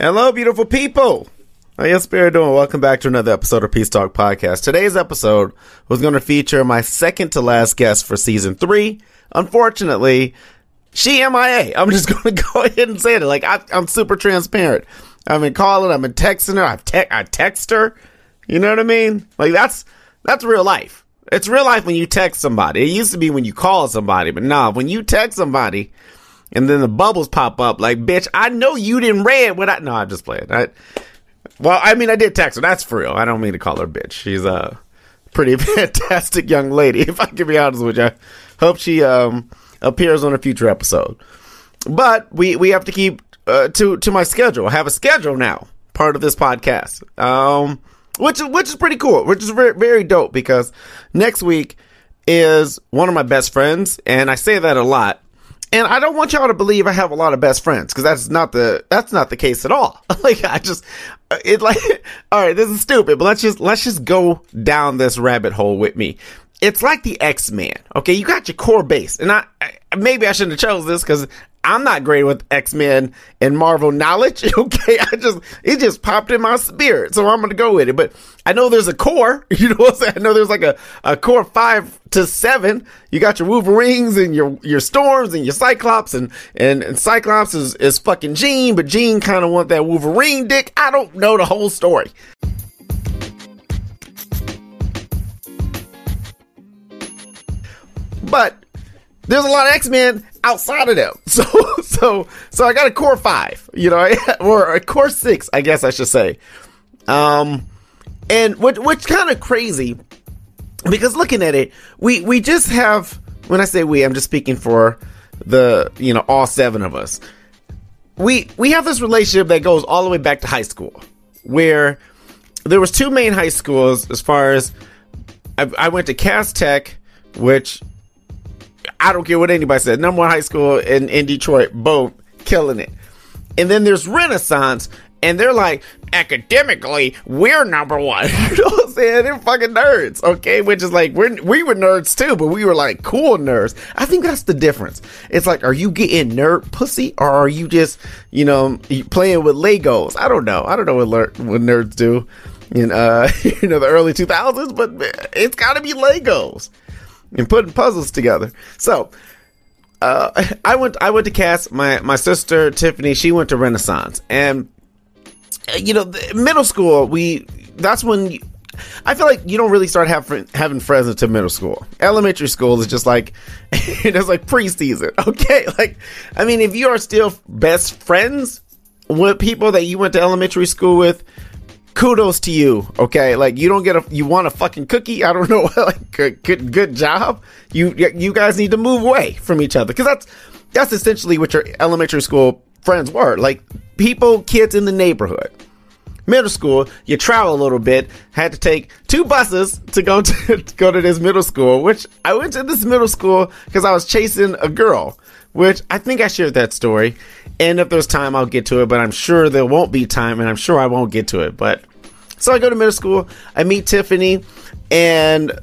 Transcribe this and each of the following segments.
Hello, beautiful people. How you spirit doing? Welcome back to another episode of Peace Talk Podcast. Today's episode was going to feature my second to last guest for season three. Unfortunately, she MIA. I'm just going to go ahead and say it. Like I, am super transparent. I've been calling. I've been texting her. I've te- I text her. You know what I mean? Like that's that's real life. It's real life when you text somebody. It used to be when you call somebody, but nah, when you text somebody, and then the bubbles pop up like, bitch, I know you didn't read what I. No, I'm just playing. I, well, I mean, I did text her. That's for real. I don't mean to call her bitch. She's a pretty fantastic young lady. If I can be honest with you, I hope she um appears on a future episode. But we we have to keep uh, to to my schedule. I have a schedule now, part of this podcast. Um, which is which is pretty cool. Which is very very dope because next week is one of my best friends, and I say that a lot and I don't want y'all to believe I have a lot of best friends because that's not the that's not the case at all. like I just it like all right, this is stupid, but let's just let's just go down this rabbit hole with me. It's like the X Men. Okay, you got your core base, and I, I maybe I shouldn't have chose this because I'm not great with X Men and Marvel knowledge. Okay, I just it just popped in my spirit, so I'm gonna go with it. But I know there's a core. You know what I'm saying? I know there's like a, a core five to seven. You got your Wolverines and your your Storms and your Cyclops and and, and Cyclops is is fucking Jean, but Jean kind of want that Wolverine dick. I don't know the whole story. But there's a lot of X Men outside of them. So so so I got a core five, you know, or a core six, I guess I should say. Um, and what what's kind of crazy because looking at it, we we just have when I say we, I'm just speaking for the you know all seven of us. We we have this relationship that goes all the way back to high school, where there was two main high schools as far as I, I went to Cass Tech, which I don't care what anybody says. Number one high school in, in Detroit. Boom. Killing it. And then there's Renaissance, and they're like, academically, we're number one. you know what I'm saying? They're fucking nerds, okay? Which is like, we're, we were nerds too, but we were like cool nerds. I think that's the difference. It's like, are you getting nerd pussy, or are you just, you know, playing with Legos? I don't know. I don't know what, what nerds do in, uh, you know, the early 2000s, but it's gotta be Legos and putting puzzles together. So, uh, I went I went to Cass. My my sister Tiffany she went to Renaissance, and uh, you know, middle school we that's when. You, I feel like you don't really start having having friends until middle school. Elementary school is just like it's like preseason. Okay, like I mean, if you are still best friends with people that you went to elementary school with, kudos to you. Okay, like you don't get a you want a fucking cookie. I don't know. like good, good good job. You you guys need to move away from each other because that's that's essentially what your elementary school friends were. Like people, kids in the neighborhood. Middle school, you travel a little bit. Had to take two buses to go to, to go to this middle school. Which I went to this middle school because I was chasing a girl. Which I think I shared that story. And if there's time, I'll get to it. But I'm sure there won't be time, and I'm sure I won't get to it. But so I go to middle school, I meet Tiffany, and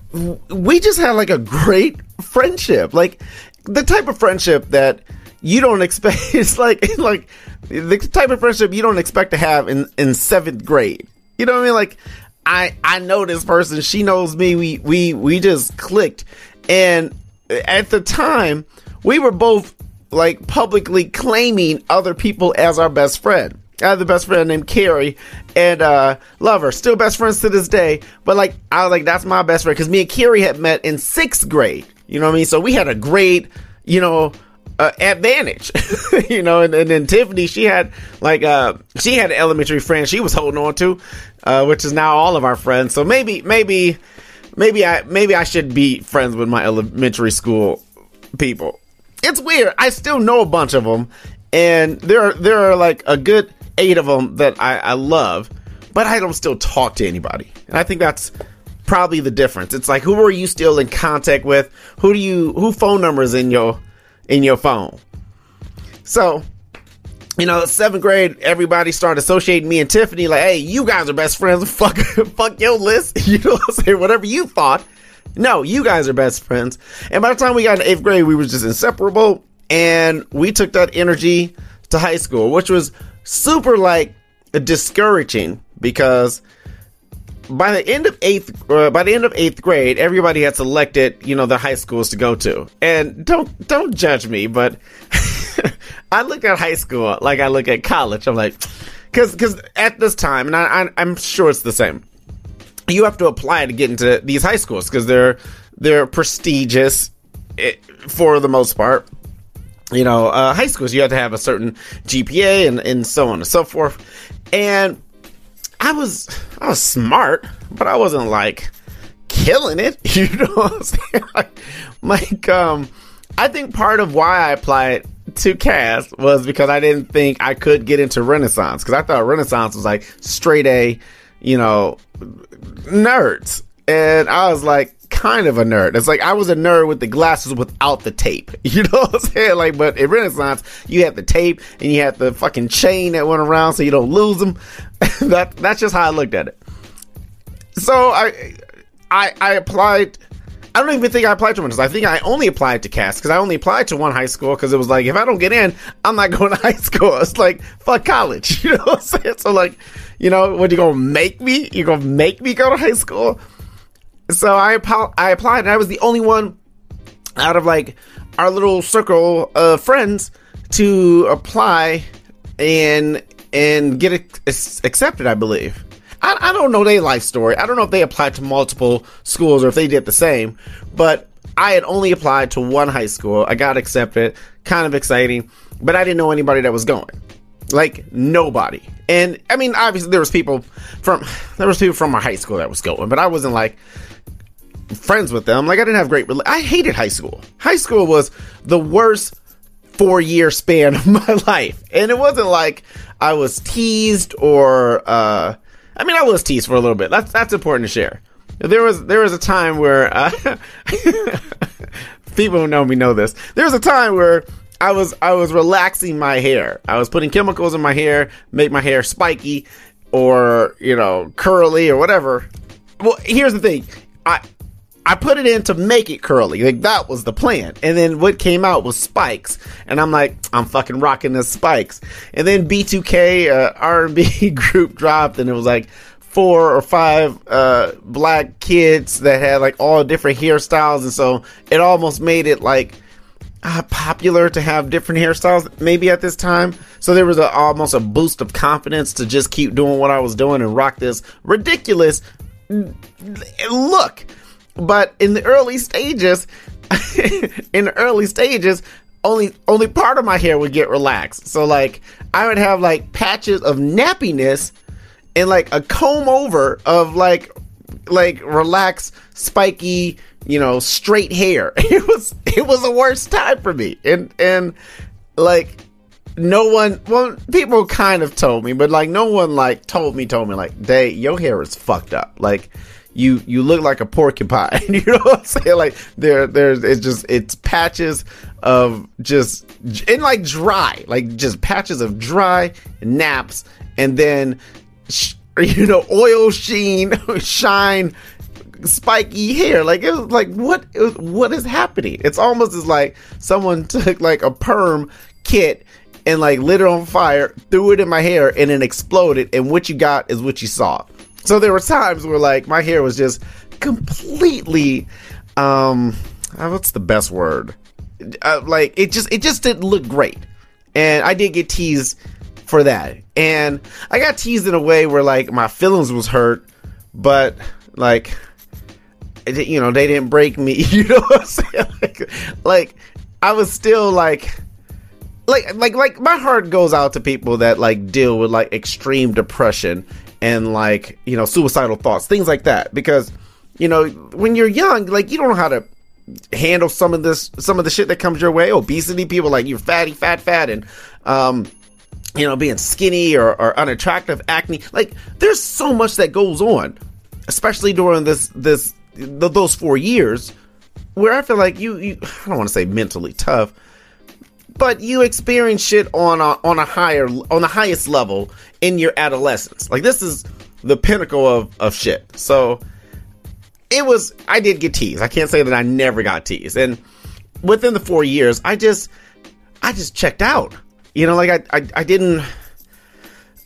we just had like a great friendship. Like the type of friendship that you don't expect it's like like the type of friendship you don't expect to have in in 7th grade. You know what I mean? Like I I know this person, she knows me. We we we just clicked. And at the time, we were both like publicly claiming other people as our best friend. I have the best friend named Carrie and uh love her. Still best friends to this day. But like I was like, that's my best friend because me and Carrie had met in sixth grade. You know what I mean? So we had a great, you know, uh, advantage. you know, and, and, then Tiffany, she had like uh she had an elementary friend she was holding on to, uh, which is now all of our friends. So maybe maybe maybe I maybe I should be friends with my elementary school people. It's weird. I still know a bunch of them, and there are there are like a good eight of them that I, I love, but I don't still talk to anybody. And I think that's probably the difference. It's like who are you still in contact with? Who do you who phone numbers in your in your phone? So, you know, seventh grade, everybody started associating me and Tiffany like, hey, you guys are best friends. Fuck fuck your list. You know what I'm saying? Whatever you thought. No, you guys are best friends. And by the time we got in eighth grade, we were just inseparable. And we took that energy to high school, which was super like discouraging because by the end of eighth, uh, by the end of eighth grade, everybody had selected, you know, the high schools to go to. And don't don't judge me, but I look at high school like I look at college. I'm like, because because at this time, and I, I, I'm sure it's the same. You have to apply to get into these high schools because they're they're prestigious eh, for the most part. You know, uh, high schools you have to have a certain GPA and and so on and so forth. And I was I was smart, but I wasn't like killing it. You know what I'm saying? Like, like um, I think part of why I applied to Cass was because I didn't think I could get into Renaissance because I thought Renaissance was like straight A, you know, nerds, and I was like kind of a nerd. It's like I was a nerd with the glasses without the tape. You know what I'm saying? Like, but in Renaissance, you had the tape and you had the fucking chain that went around so you don't lose them. that that's just how I looked at it. So I I I applied. I don't even think I applied to one. I think I only applied to Cass because I only applied to one high school because it was like if I don't get in, I'm not going to high school. It's like fuck college. You know what I'm saying? So like, you know, what you gonna make me? You gonna make me go to high school? So I I applied, and I was the only one out of like our little circle of friends to apply and and get accepted. I believe. I, I don't know their life story. I don't know if they applied to multiple schools or if they did the same, but I had only applied to one high school. I got accepted. Kind of exciting, but I didn't know anybody that was going. Like nobody. And I mean, obviously there was people from there was people from my high school that was going, but I wasn't like friends with them. Like I didn't have great. I hated high school. High school was the worst four year span of my life, and it wasn't like I was teased or. uh I mean, I was teased for a little bit. That's that's important to share. There was there was a time where uh, people who know me know this. There was a time where I was I was relaxing my hair. I was putting chemicals in my hair, make my hair spiky or you know curly or whatever. Well, here's the thing. I I put it in to make it curly. Like that was the plan. And then what came out was spikes. And I'm like, I'm fucking rocking the spikes. And then B2K uh, R&B group dropped and it was like four or five uh, black kids that had like all different hairstyles and so it almost made it like uh, popular to have different hairstyles maybe at this time so there was a, almost a boost of confidence to just keep doing what i was doing and rock this ridiculous look but in the early stages, in the early stages, only only part of my hair would get relaxed. So like I would have like patches of nappiness and like a comb over of like like relaxed, spiky, you know, straight hair. It was it was the worst time for me. And and like no one well people kind of told me, but like no one like told me told me like, "Day, your hair is fucked up." Like you you look like a porcupine. you know what I'm saying? Like there there's it's just it's patches of just and like dry, like just patches of dry naps, and then you know oil sheen, shine, spiky hair. Like it was like what what is happening? It's almost as like someone took like a perm kit and like lit it on fire, threw it in my hair, and then exploded. And what you got is what you saw. So there were times where like my hair was just completely um uh, what's the best word? Uh, like it just it just didn't look great. And I did get teased for that. And I got teased in a way where like my feelings was hurt, but like you know, they didn't break me, you know what I'm saying? Like, like I was still like like like like my heart goes out to people that like deal with like extreme depression and like you know suicidal thoughts things like that. Because you know when you're young like you don't know how to handle some of this some of the shit that comes your way. Obesity people like you're fatty fat fat and um you know being skinny or, or unattractive acne. Like there's so much that goes on especially during this this th- those four years where i feel like you, you i don't want to say mentally tough but you experience shit on a, on a higher on the highest level in your adolescence. Like this is the pinnacle of of shit. So it was I did get teased. I can't say that I never got teased. And within the 4 years, I just I just checked out. You know, like I I, I didn't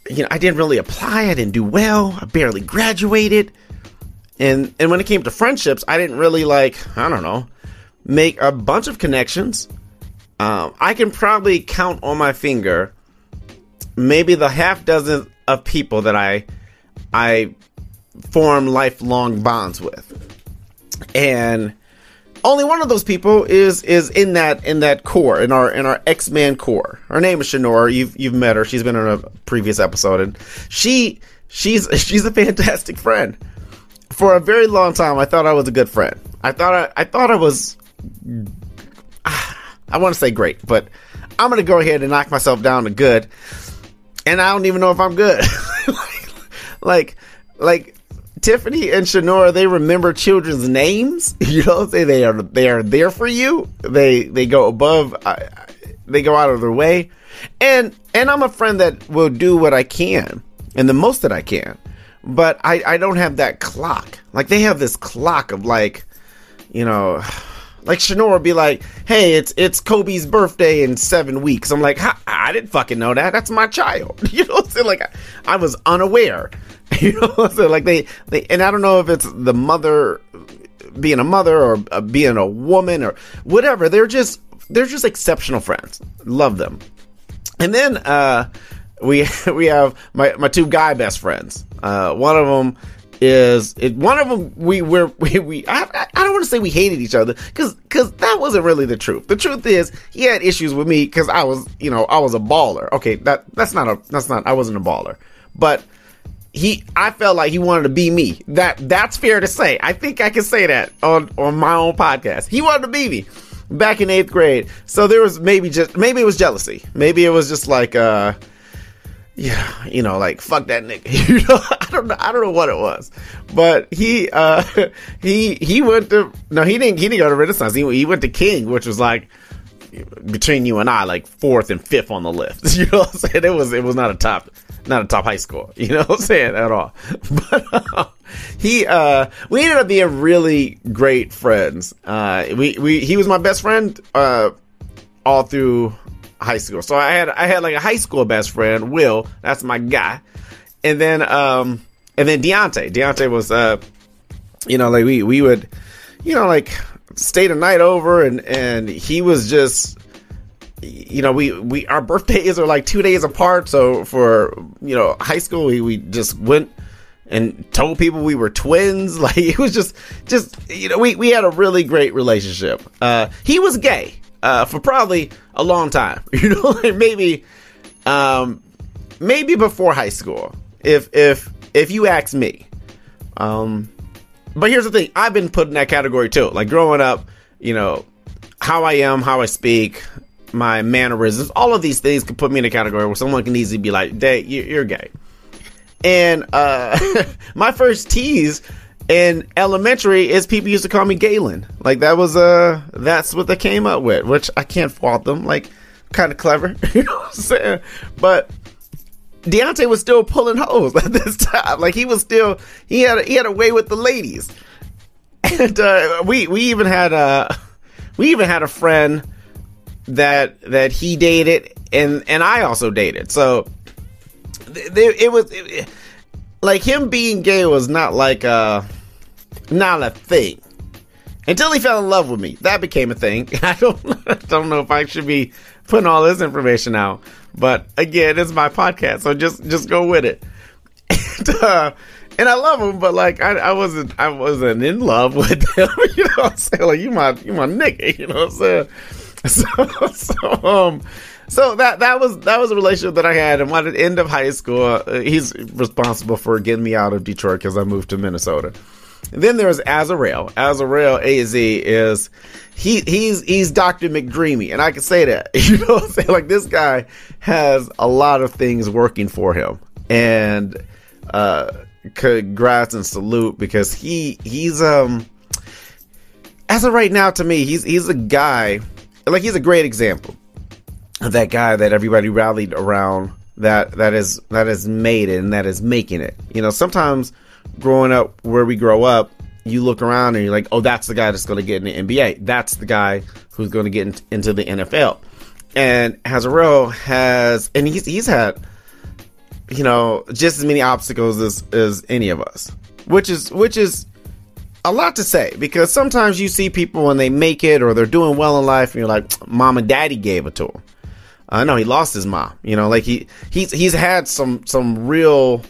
you know, I didn't really apply. I didn't do well. I barely graduated. And and when it came to friendships, I didn't really like, I don't know, make a bunch of connections. Um, I can probably count on my finger maybe the half dozen of people that I I form lifelong bonds with. And only one of those people is is in that in that core in our in our X Man core. Her name is Shanora. You've you've met her. She's been in a previous episode, and she she's she's a fantastic friend. For a very long time, I thought I was a good friend. I thought I, I thought I was. I want to say great, but I'm gonna go ahead and knock myself down to good, and I don't even know if I'm good. like, like Tiffany and Shanora, they remember children's names. You know, say they are they are there for you. They they go above, uh, they go out of their way, and and I'm a friend that will do what I can and the most that I can, but I I don't have that clock. Like they have this clock of like, you know. Like Shanora be like, "Hey, it's it's Kobe's birthday in seven weeks." I'm like, "I didn't fucking know that. That's my child." You know, what I'm saying? like I, I was unaware. You know, so like they, they, and I don't know if it's the mother being a mother or uh, being a woman or whatever. They're just, they're just exceptional friends. Love them. And then, uh, we, we have my, my two guy best friends. Uh, one of them is it, one of them we were we, we I, I don't want to say we hated each other because because that wasn't really the truth the truth is he had issues with me because i was you know i was a baller okay that that's not a that's not i wasn't a baller but he I felt like he wanted to be me. That that's fair to say. I think I can say that on on my own podcast. He wanted to be me back in eighth grade. So there was maybe just maybe it was jealousy. Maybe it was just like uh yeah, you know, like fuck that nigga. You know, I don't know. I don't know what it was, but he uh he he went to no, he didn't he didn't go to Renaissance. He he went to King, which was like between you and I, like fourth and fifth on the list. You know what I'm saying? It was it was not a top not a top high school. You know what I'm saying at all. But uh, he uh we ended up being really great friends. Uh we, we he was my best friend uh all through high school. So I had I had like a high school best friend, Will, that's my guy. And then um and then Deontay. Deontay was uh you know, like we we would you know, like stay the night over and and he was just you know, we, we, our birthdays are like two days apart. So for, you know, high school, we, we just went and told people we were twins. Like it was just, just, you know, we, we had a really great relationship. Uh, he was gay, uh, for probably a long time, you know, like maybe, um, maybe before high school, if, if, if you ask me, um, but here's the thing, I've been put in that category too. Like growing up, you know, how I am, how I speak, my mannerisms, all of these things could put me in a category where someone can easily be like, "Day, you're gay." And uh, my first tease in elementary is people used to call me Galen. Like that was uh that's what they came up with, which I can't fault them. Like kind of clever, you know what I'm saying? But Deontay was still pulling hoes at this time. Like he was still he had he had a way with the ladies. And uh, we we even had a we even had a friend that that he dated and and I also dated. So th- it was it, like him being gay was not like a not a thing until he fell in love with me. That became a thing. I don't I don't know if I should be putting all this information out, but again, it's my podcast, so just just go with it. And, uh, and I love him, but like I, I wasn't I wasn't in love with him. you know what I'm saying? Like you my you my nigga, you know what I'm saying? So, so, um, so that that was that was a relationship that I had, and by the end of high school, uh, he's responsible for getting me out of Detroit because I moved to Minnesota. And then there's Azarel. Azarel Az is he he's he's Dr. McDreamy, and I can say that. You know what I'm saying? Like this guy has a lot of things working for him. And uh congrats and salute because he he's um as of right now to me, he's he's a guy like he's a great example of that guy that everybody rallied around that that is that has made it and that is making it. You know, sometimes growing up where we grow up, you look around and you're like, oh, that's the guy that's going to get in the NBA. That's the guy who's going to get in, into the NFL. And Azarel has, and he's he's had you know, just as many obstacles as, as any of us, which is, which is a lot to say because sometimes you see people when they make it or they're doing well in life and you're like, mom and daddy gave it to him. I uh, know he lost his mom, you know, like he, he's, he's had some, some real,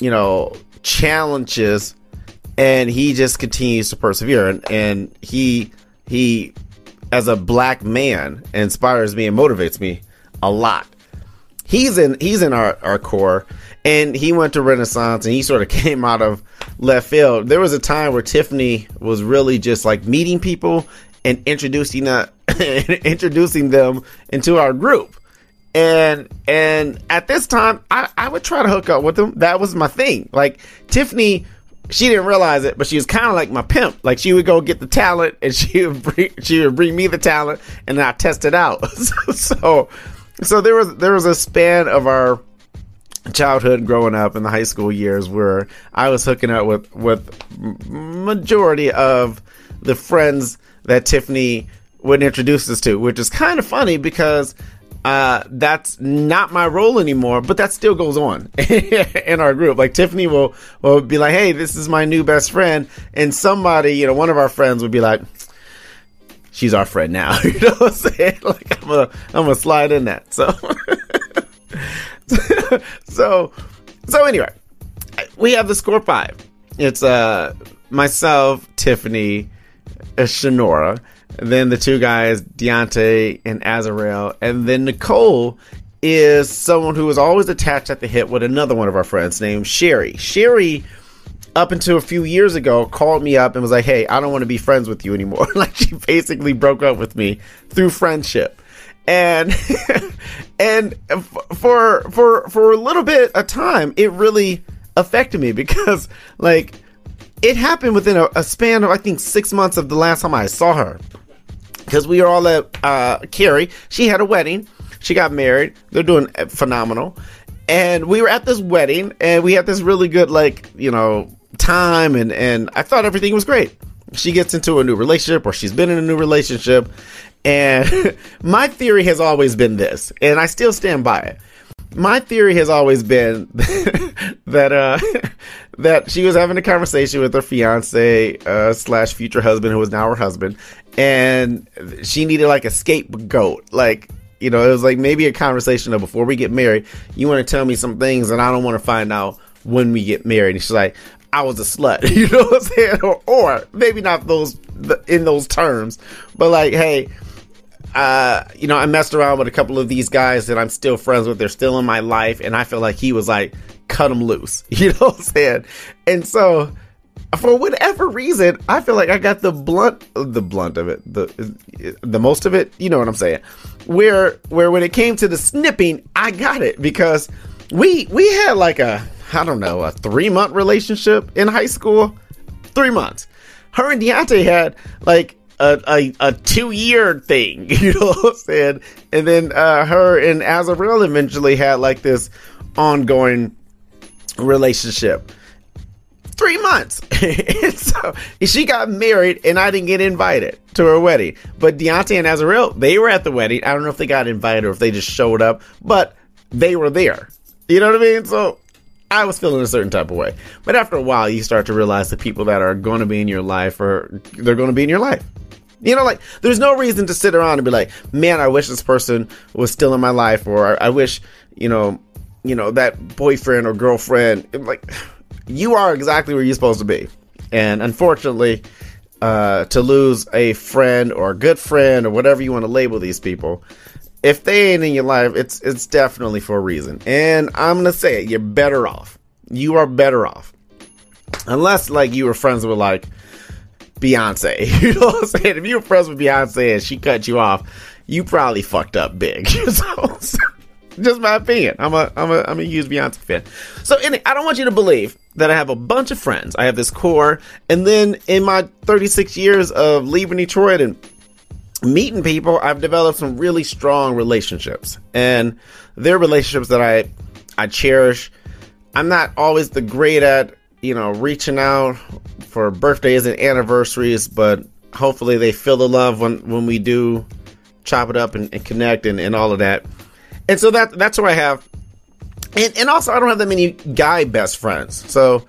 you know, challenges and he just continues to persevere. And, and he, he, as a black man inspires me and motivates me a lot. He's in he's in our, our core and he went to renaissance and he sort of came out of left field. There was a time where tiffany was really just like meeting people and introducing uh, introducing them into our group and and at this time I, I would try to hook up with them that was my thing like tiffany she didn't realize it, but she was kind of like my pimp. Like she would go get the talent, and she would bring she would bring me the talent, and I test it out. so so there was there was a span of our childhood growing up in the high school years where I was hooking up with with majority of the friends that Tiffany would introduce us to, which is kind of funny because uh, that's not my role anymore, but that still goes on in our group. Like Tiffany will will be like, "Hey, this is my new best friend," and somebody, you know, one of our friends would be like, she's our friend now. you know what I'm saying? Like I'm gonna I'm gonna slide in that. So so so anyway, we have the score five. It's uh myself, Tiffany, uh, Shanora, then the two guys, Deontay and Azarel, and then Nicole is someone who was always attached at the hip with another one of our friends named Sherry. Sherry up until a few years ago called me up and was like, "Hey, I don't want to be friends with you anymore." like she basically broke up with me through friendship. And and for for for a little bit of time, it really affected me because like it happened within a, a span of I think 6 months of the last time I saw her. Cuz we were all at uh Carrie, she had a wedding. She got married. They're doing phenomenal and we were at this wedding and we had this really good like you know time and and I thought everything was great. She gets into a new relationship or she's been in a new relationship and my theory has always been this and I still stand by it. My theory has always been that uh that she was having a conversation with her fiance uh slash future husband who was now her husband and she needed like a scapegoat like you know, it was like maybe a conversation of before we get married, you want to tell me some things and I don't want to find out when we get married. And she's like, I was a slut, you know what I'm saying? Or, or maybe not those in those terms, but like, hey, uh, you know, I messed around with a couple of these guys that I'm still friends with. They're still in my life, and I feel like he was like, cut them loose, you know what I'm saying? And so, for whatever reason, I feel like I got the blunt, the blunt of it, the the most of it. You know what I'm saying? Where where when it came to the snipping, I got it because we we had like a I don't know, a three month relationship in high school. Three months. Her and Deontay had like a, a, a two year thing, you know what I'm saying? And then uh, her and Azarel eventually had like this ongoing relationship. Three months. so she got married and I didn't get invited to her wedding. But Deontay and Azarel, they were at the wedding. I don't know if they got invited or if they just showed up, but they were there. You know what I mean? So I was feeling a certain type of way. But after a while, you start to realize the people that are going to be in your life are they're going to be in your life. You know, like there's no reason to sit around and be like, "Man, I wish this person was still in my life," or "I, wish, you know, you know that boyfriend or girlfriend." Like, you are exactly where you're supposed to be, and unfortunately, uh, to lose a friend or a good friend or whatever you want to label these people, if they ain't in your life, it's it's definitely for a reason. And I'm gonna say it, you're better off. You are better off. Unless like you were friends with like Beyonce. You know what I'm saying? If you were friends with Beyonce and she cut you off, you probably fucked up big. so, just my opinion. I'm a I'm a I'm a huge Beyonce fan. So anyway, I don't want you to believe that I have a bunch of friends. I have this core, and then in my 36 years of leaving Detroit and meeting people, I've developed some really strong relationships, and they're relationships that I I cherish. I'm not always the great at you know reaching out for birthdays and anniversaries, but hopefully they feel the love when when we do chop it up and, and connect and, and all of that. And so that that's where I have and, and also I don't have that many guy best friends. So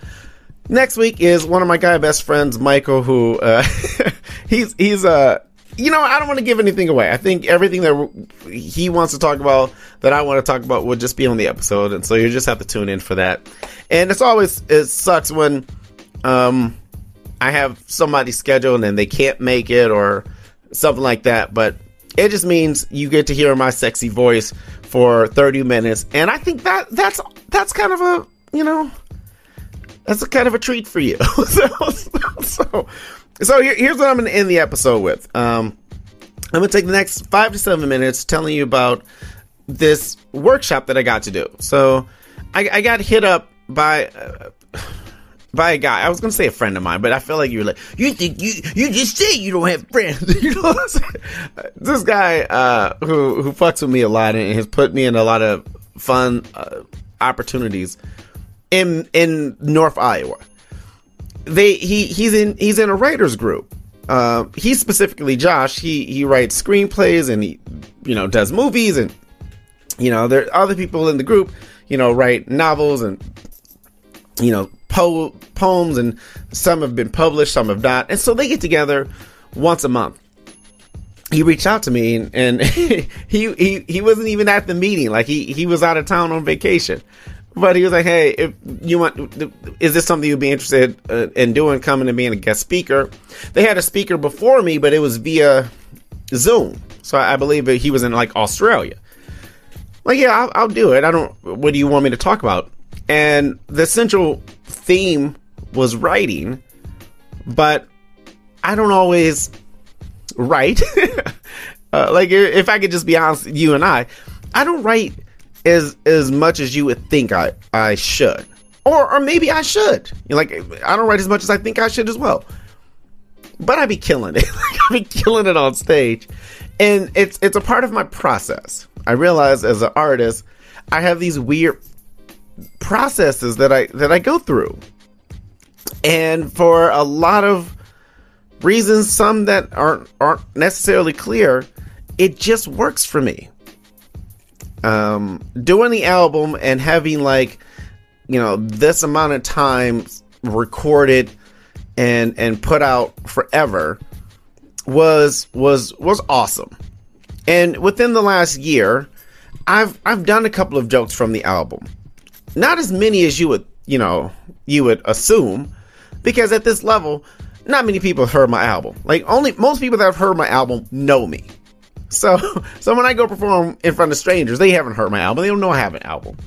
next week is one of my guy best friends, Michael, who uh, he's he's uh you know I don't want to give anything away. I think everything that he wants to talk about that I want to talk about would just be on the episode, and so you just have to tune in for that. And it's always it sucks when um I have somebody scheduled and they can't make it or something like that, but it just means you get to hear my sexy voice for 30 minutes and i think that that's that's kind of a you know that's a kind of a treat for you. So so, so here, here's what i'm gonna end the episode with. Um i'm gonna take the next five to seven minutes telling you about this workshop that i got to do. So i, I got hit up by uh, by a guy. I was gonna say a friend of mine, but I feel like you were like, you think you you just say you don't have friends. you know, this guy uh, who who fucks with me a lot and has put me in a lot of fun uh, opportunities in in North Iowa. They he he's in he's in a writers group. Uh, he's specifically Josh. He he writes screenplays and he you know does movies and you know there are other people in the group you know write novels and you know po- poems, and some have been published, some have not. And so they get together once a month. He reached out to me, and, and he, he he wasn't even at the meeting. Like he he was out of town on vacation. But he was like, "Hey, if you want, is this something you'd be interested uh, in doing? Coming and being a guest speaker?" They had a speaker before me, but it was via Zoom. So I believe he was in like Australia. Like, yeah, I'll, I'll do it. I don't. What do you want me to talk about? And the central theme was writing, but I don't always write. uh, like if I could just be honest, you and I, I don't write as as much as you would think I I should, or or maybe I should. Like I don't write as much as I think I should as well. But I be killing it. like I be killing it on stage, and it's it's a part of my process. I realize as an artist, I have these weird processes that I that I go through. And for a lot of reasons, some that aren't aren't necessarily clear, it just works for me. Um, doing the album and having like, you know, this amount of time recorded and and put out forever was was was awesome. And within the last year, I've I've done a couple of jokes from the album not as many as you would, you know, you would assume, because at this level, not many people have heard my album. Like only most people that have heard my album know me. So, so when I go perform in front of strangers, they haven't heard my album. They don't know I have an album.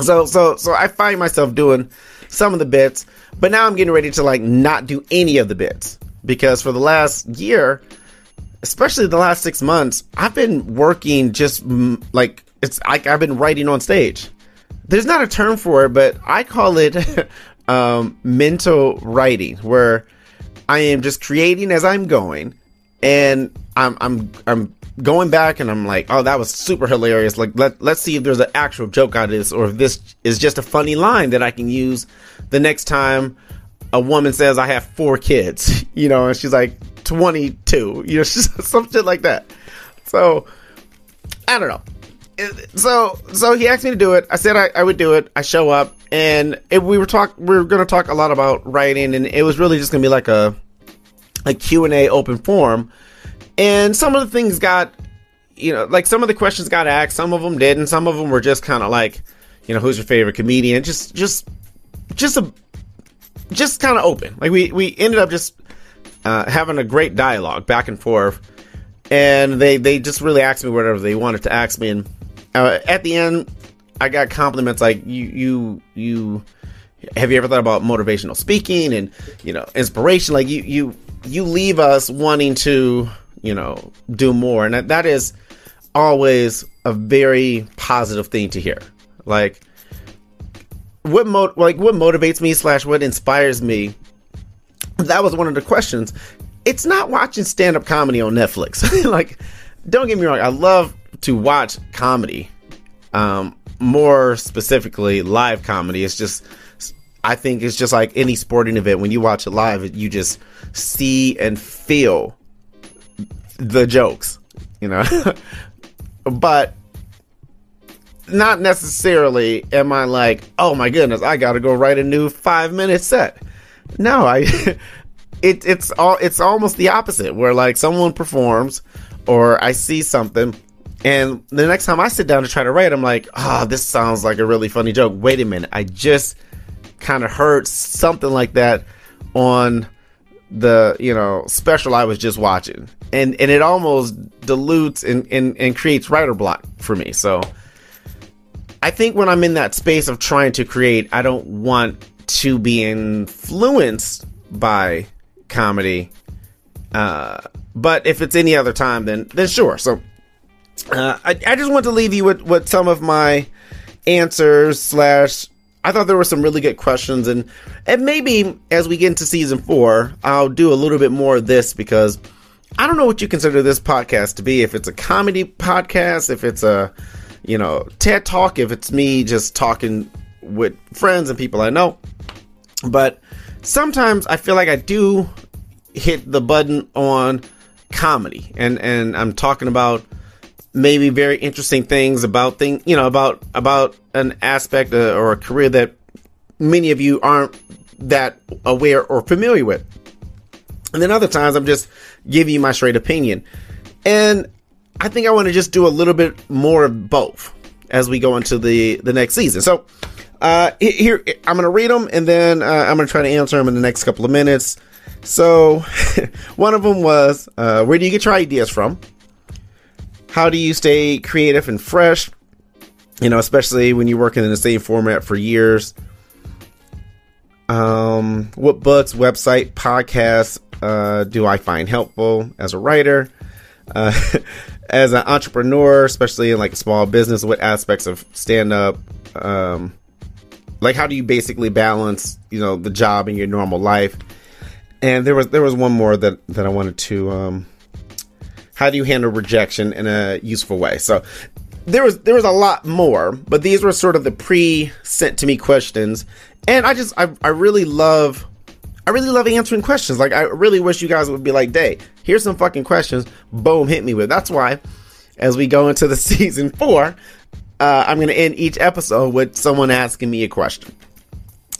So, so, so I find myself doing some of the bits, but now I'm getting ready to like not do any of the bits because for the last year, especially the last six months, I've been working just like it's like I've been writing on stage there's not a term for it, but I call it um, mental writing, where I am just creating as I'm going, and I'm I'm I'm going back and I'm like, oh, that was super hilarious. Like let let's see if there's an actual joke out of this, or if this is just a funny line that I can use the next time a woman says I have four kids, you know, and she's like 22, you know, some shit like that. So I don't know so so he asked me to do it. I said I, I would do it. I show up, and it, we were talk we were to talk a lot about writing, and it was really just to be like a a Q and A open forum. And some of the things got, you know, like some of the questions got asked, some of them did, and some of them were just kind of like, you know, who's your favorite comedian? Just just just a just kind of open. Like we we ended up just uh, having a great dialogue back and forth. And they, they just really asked me whatever they wanted to ask me, and uh, at the end, I got compliments like you you you have you ever thought about motivational speaking and you know inspiration? Like you you you leave us wanting to you know do more. And that, that is always a very positive thing to hear. Like what mo- like what motivates me slash what inspires me that was one of the questions. It's not watching stand-up comedy on netflix. Like don't get me wrong i love to watch comedy. Um, more specifically, live comedy. It's just, I think it's just like any sporting event. When you watch it live, you just see and feel the jokes, you know. but not necessarily am I like, oh my goodness, I got to go write a new five minute set. No, I. it, it's all it's almost the opposite where like someone performs or I see something and the next time I sit down to try to write I'm like ah oh, this sounds like a really funny joke wait a minute I just kind of heard something like that on the you know special I was just watching and and it almost dilutes and and, and creates writer block for me so I think when I'm in that space of trying to create I don't want to be influenced by comedy. Uh, but if it's any other time, then then sure. So uh, I, I just want to leave you with, with some of my answers slash I thought there were some really good questions and and maybe as we get into season four, I'll do a little bit more of this because I don't know what you consider this podcast to be. If it's a comedy podcast, if it's a you know TED talk, if it's me just talking with friends and people I know. But sometimes I feel like I do hit the button on comedy, and and I'm talking about maybe very interesting things about thing you know about about an aspect uh, or a career that many of you aren't that aware or familiar with. And then other times I'm just giving you my straight opinion. And I think I want to just do a little bit more of both as we go into the the next season. So uh, here, I'm to read them and then uh, I'm to try to answer them in the next couple of minutes. So, one of them was uh, Where do you get your ideas from? How do you stay creative and fresh? You know, especially when you're working in the same format for years. Um, what books, website, podcasts uh, do I find helpful as a writer? Uh, as an entrepreneur, especially in like a small business, what aspects of stand up um, like how do you basically balance you know the job and your normal life and there was there was one more that that i wanted to um how do you handle rejection in a useful way so there was there was a lot more but these were sort of the pre sent to me questions and i just i, I really love I really love answering questions. Like, I really wish you guys would be like, Day, here's some fucking questions. Boom, hit me with. That's why, as we go into the season four, uh, I'm to end each episode with someone asking me a question.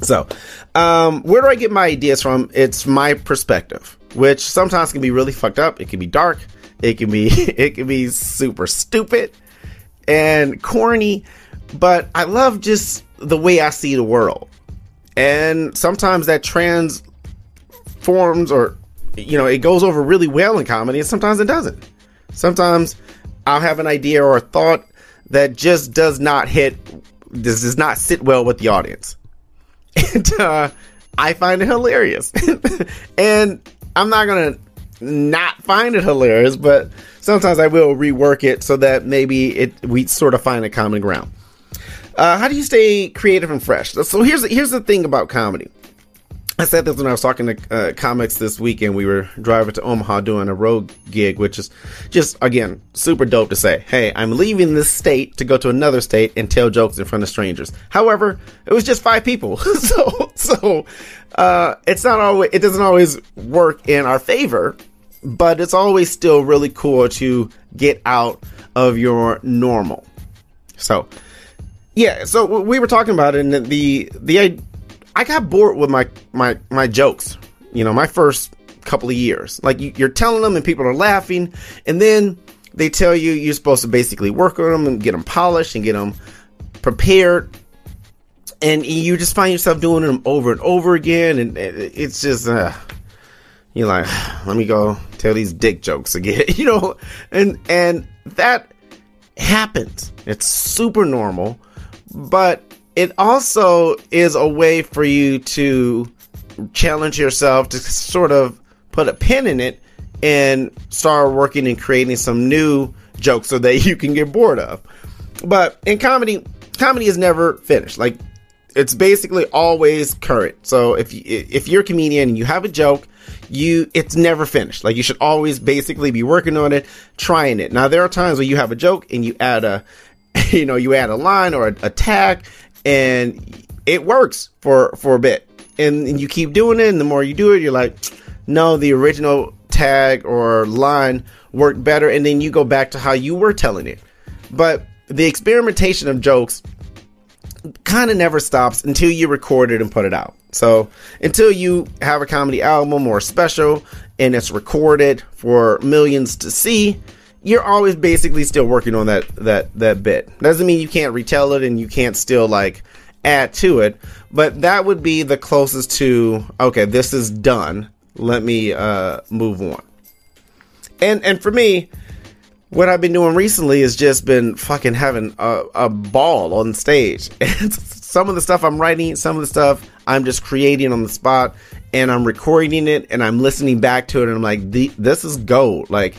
So, um, where do I get my ideas from? It's my perspective, which sometimes can be really fucked up. It can be dark. It can be it can be super stupid and corny, but I love just the way I see the world. And sometimes that transforms or you know, it goes over really well in comedy and sometimes it doesn't. Sometimes I'll have an idea or a thought that just does not hit, this does not sit well with the audience. And uh, I find it hilarious. and I'm not going to not find it hilarious, but sometimes I will rework it so that maybe it we sort of find a common ground. Uh, how do you stay creative and fresh? So here's here's the thing about comedy. I said this when I was talking to uh, comics this weekend. We were driving to Omaha doing a road gig, which is just, again, super dope to say, hey, I'm leaving this state to go to another state and tell jokes in front of strangers. However, it was just five people. so, so, uh, it's not always, it doesn't always work in our favor, but it's always still really cool to get out of your normal. So, yeah, so we were talking about it, and the, the, I got bored with my my my jokes. You know, my first couple of years. Like you, are telling them and people are laughing, and then they tell you you're supposed to basically work on them and get them polished and get them prepared. And you just find yourself doing them over and over again, and it's just uh, you're like, let me go tell these dick jokes again, you know, and and that happens. It's super normal, but it also is a way for you to challenge yourself to sort of put a pin in it and start working and creating some new jokes so that you can get bored of. But in comedy, comedy is never finished. Like it's basically always current. So if you, if you're a comedian and you have a joke, you it's never finished. Like you should always basically be working on it, trying it. Now there are times where you have a joke and you add a you know, you add a line or a, a tag and it works for for a bit and, and you keep doing it and the more you do it you're like no the original tag or line worked better and then you go back to how you were telling it but the experimentation of jokes kind of never stops until you record it and put it out. So until you have a comedy album or special and it's recorded for millions to see, you're always basically still working on that that that bit. Doesn't mean you can't retell it and you can't still like add to it, but that would be the closest to okay, this is done. Let me uh move on. And and for me, what I've been doing recently has just been fucking having a, a ball on stage. And some of the stuff I'm writing, some of the stuff I'm just creating on the spot, and I'm recording it and I'm listening back to it, and I'm like, this is gold. Like,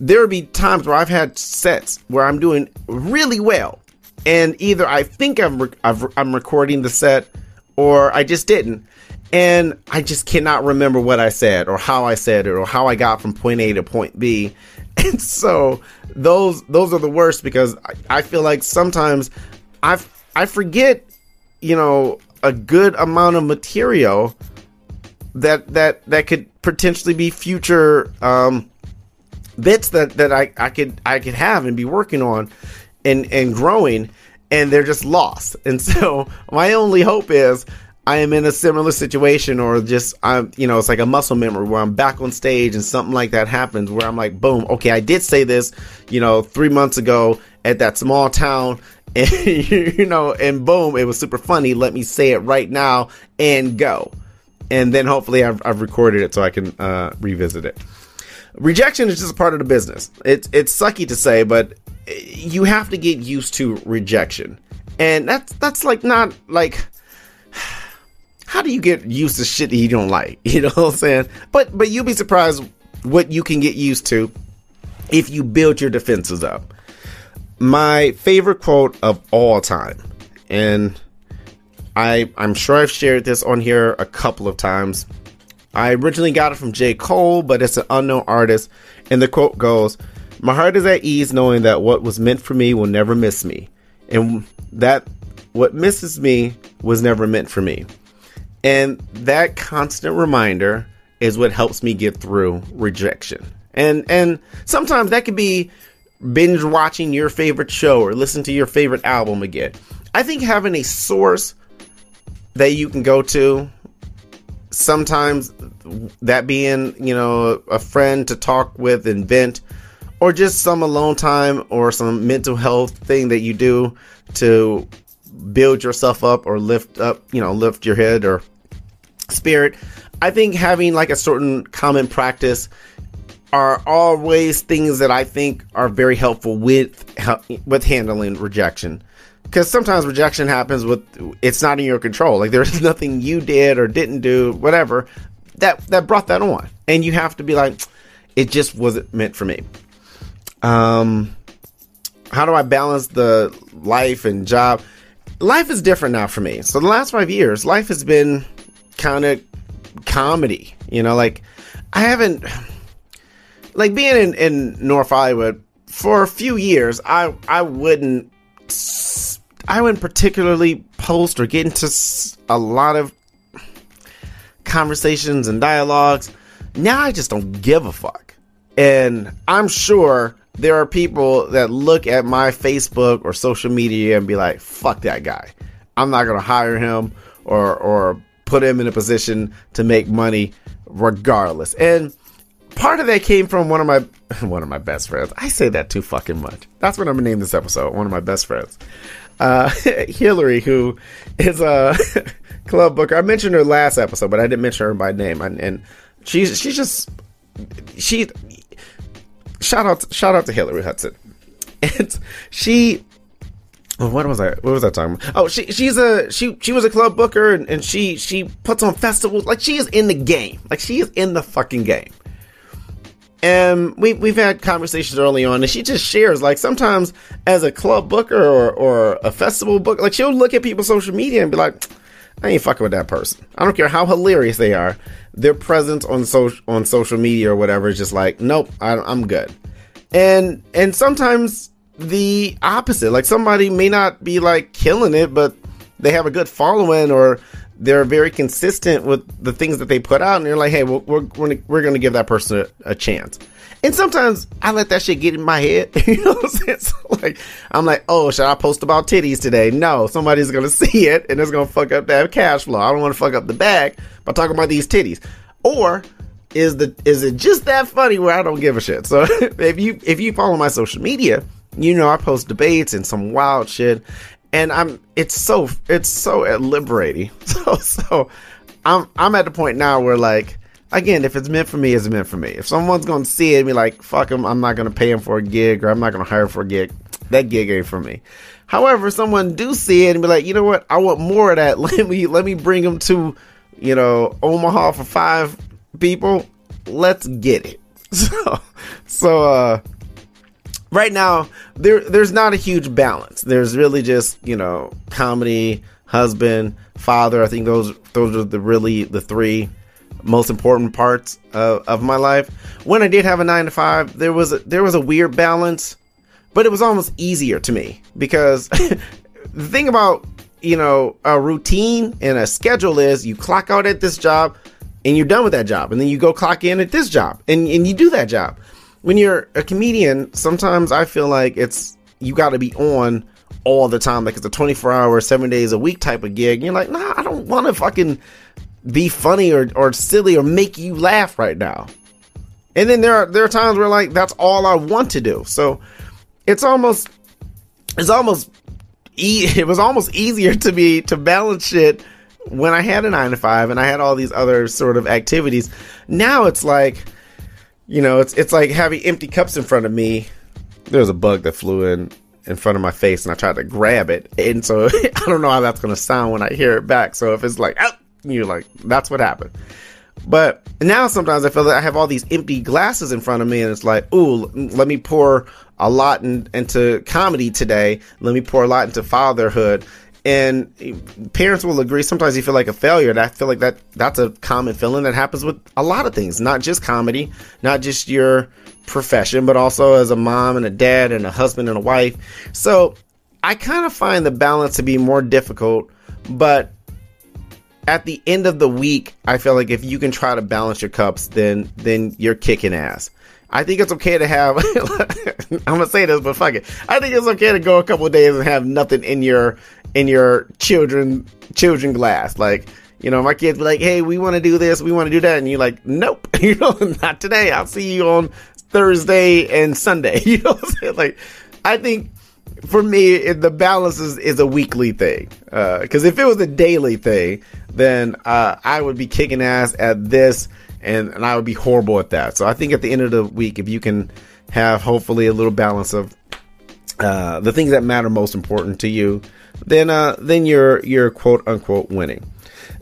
there be times where I've had sets where I'm doing really well, and either I think I'm re- i am recording the set or I just didn't, and I just cannot remember what I said or how I said it or how I got from point A to point B, and so those those are the worst because I, I feel like sometimes I I forget, you know, a good amount of material that that that could potentially be future um, bits that that I, I could I could have and be working on and and growing and they're just lost. And so my only hope is I am in a similar situation or just I'm you know it's like a muscle memory where I'm back on stage and something like that happens where I'm like boom okay I did say this you know 3 months ago at that small town and you know and boom it was super funny. Let me say it right now and go. And then hopefully I've, I've recorded it so I can uh, revisit it rejection is just a part of the business it's it's sucky to say but you have to get used to rejection and that's that's like not like how do you get used to shit that you don't like? You know what I'm saying? But but you'll be surprised what you can get used to if you build your defenses up. My favorite quote of all time, and I I'm sure I've shared this on here a couple of times. I originally got it from J. Cole, but it's an unknown artist, and the quote goes, My heart is at ease knowing that what was meant for me will never miss me. And that what misses me was never meant for me. And that constant reminder is what helps me get through rejection. And and sometimes that could be binge watching your favorite show or listen to your favorite album again. I think having a source that you can go to sometimes that being, you know, a friend to talk with and vent or just some alone time or some mental health thing that you do to build yourself up or lift up, you know, lift your head or spirit. I think having like a certain common practice are always things that I think are very helpful with with handling rejection. Because sometimes rejection happens with it's not in your control. Like there's nothing you did or didn't do, whatever, that that brought that on, and you have to be like, it just wasn't meant for me. Um, how do I balance the life and job? Life is different now for me. So the last five years, life has been kind of comedy. You know, like I haven't like being in, in North Hollywood for a few years. I I wouldn't I wouldn't particularly post or get into a lot of conversations and dialogues. Now I just don't give a fuck. And I'm sure there are people that look at my Facebook or social media and be like, fuck that guy. I'm not going to hire him or, or put him in a position to make money regardless. And part of that came from one of my one of my best friends. I say that too fucking much. That's what I'm gonna name this episode. One of my best friends, uh, Hillary, who is a club booker. I mentioned her last episode, but I didn't mention her by name. And, and she's she's just she. Shout out shout out to Hillary Hudson. And she what was I? What was I talking about? Oh, she she's a she she was a club booker and, and she she puts on festivals. Like she is in the game. Like she is in the fucking game. And we we've had conversations early on, and she just shares like sometimes as a club booker or or a festival book, like she'll look at people's social media and be like, I ain't fucking with that person. I don't care how hilarious they are. Their presence on social on social media or whatever is just like, nope, I, I'm good. And and sometimes the opposite. Like somebody may not be like killing it, but they have a good following or they're very consistent with the things that they put out, and they're like, hey, we're we're we're, we're going to give that person a, a, chance. And sometimes I let that shit get in my head. you know what I'm saying? So like, I'm like, oh, should I post about titties today? No, somebody's going to see it, and it's going to fuck up that cash flow. I don't want to fuck up the bag by talking about these titties. Or is the is it just that funny where I don't give a shit? So if you if you follow my social media, you know I post debates and some wild shit, and I'm it's so it's so liberating. So so I'm I'm at the point now where like again, if it's meant for me, it's meant for me. If someone's gonna see it and be like, fuck him, I'm not gonna pay him for a gig or I'm not gonna hire for a gig, that gig ain't for me. However, someone do see it and be like, you know what, I want more of that. Let me let me bring them to, you know, Omaha for five people. Let's get it. So so uh right now there there's not a huge balance. There's really just you know comedy, husband, father. I think those those are the really the three most important parts of, of my life. When I did have a nine to five, there was a, there was a weird balance, but it was almost easier to me because the thing about you know a routine and a schedule is you clock out at this job and you're done with that job and then you go clock in at this job and, and you do that job when you're a comedian, sometimes I feel like it's you got to be on all the time. Like it's a 24 hour, seven days a week type of gig. And you're like, nah, I don't want to fucking be funny or, or silly or make you laugh right now. And then there are there are times where like that's all I want to do. So it's almost it's almost e- it was almost easier to me to balance shit when I had a nine to five and I had all these other sort of activities. Now it's like you know, it's it's like having empty cups in front of me. There was a bug that flew in in front of my face, and I tried to grab it, and so I don't know how that's gonna sound when I hear it back. So if it's like, oh, you're like, that's what happened. But now sometimes I feel that I have all these empty glasses in front of me, and it's like, ooh, mm, let me pour a lot in, into comedy today. Let me pour a lot into fatherhood, and parents will agree sometimes you feel like a failure and i feel like that that's a common feeling that happens with a lot of things not just comedy not just your profession but also as a mom and a dad and a husband and a wife so i kind of find the balance to be more difficult but at the end of the week i feel like if you can try to balance your cups then then you're kicking ass I think it's okay to have. I'm gonna say this, but fuck it. I think it's okay to go a couple days and have nothing in your in your children children glass. Like you know, my kids be like, "Hey, we want to do this, we want to do that," and you're like, "Nope, you know, not today. I'll see you on Thursday and Sunday." You know, like I think for me, it, the balance is, is a weekly thing. Because uh, if it was a daily thing, then uh, I would be kicking ass at this and, and I would be horrible at that. So I think at the end of the week, if you can have hopefully a little balance of uh, the things that matter most important to you, then uh, then you're you're quote unquote winning.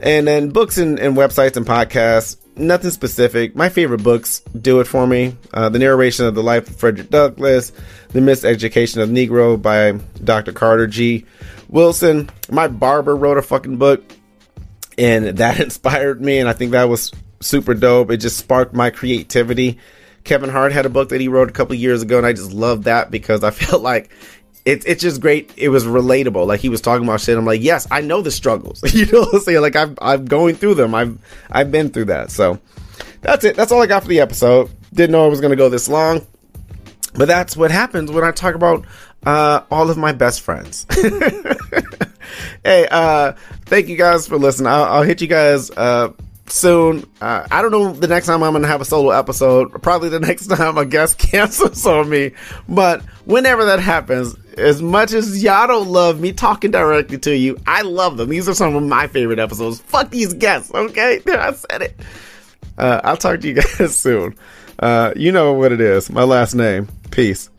And then books and, and websites and podcasts, nothing specific. My favorite books do it for me. Uh, the narration of the life of Frederick Douglass, The Miseducation of Negro by Dr. Carter G. Woodson. My barber wrote a fucking book, and that inspired me, and I think that was super dope. It just sparked my creativity. Kevin Hart had a book that he wrote a couple years ago, and I just loved that because I felt like it's it's just great. It was relatable. Like he was talking about shit. I'm like, yes, I know the struggles. you know what I'm saying? Like I'm I'm going through them. I've I've been through that. So that's it. That's all I got for the episode. Didn't know it was gonna go this long. But that's what happens when I talk about uh, all of my best friends. hey, uh, thank you guys for listening. I'll, I'll hit you guys uh, soon. Uh, I don't know the next time I'm going to have a solo episode. Probably the next time a guest cancels on me. But whenever that happens, as much as y'all don't love me talking directly to you, I love them. These are some of my favorite episodes. Fuck these guests, okay? There, I said it. Uh, I'll talk to you guys soon. Uh, you know what it is. My last name. Peace.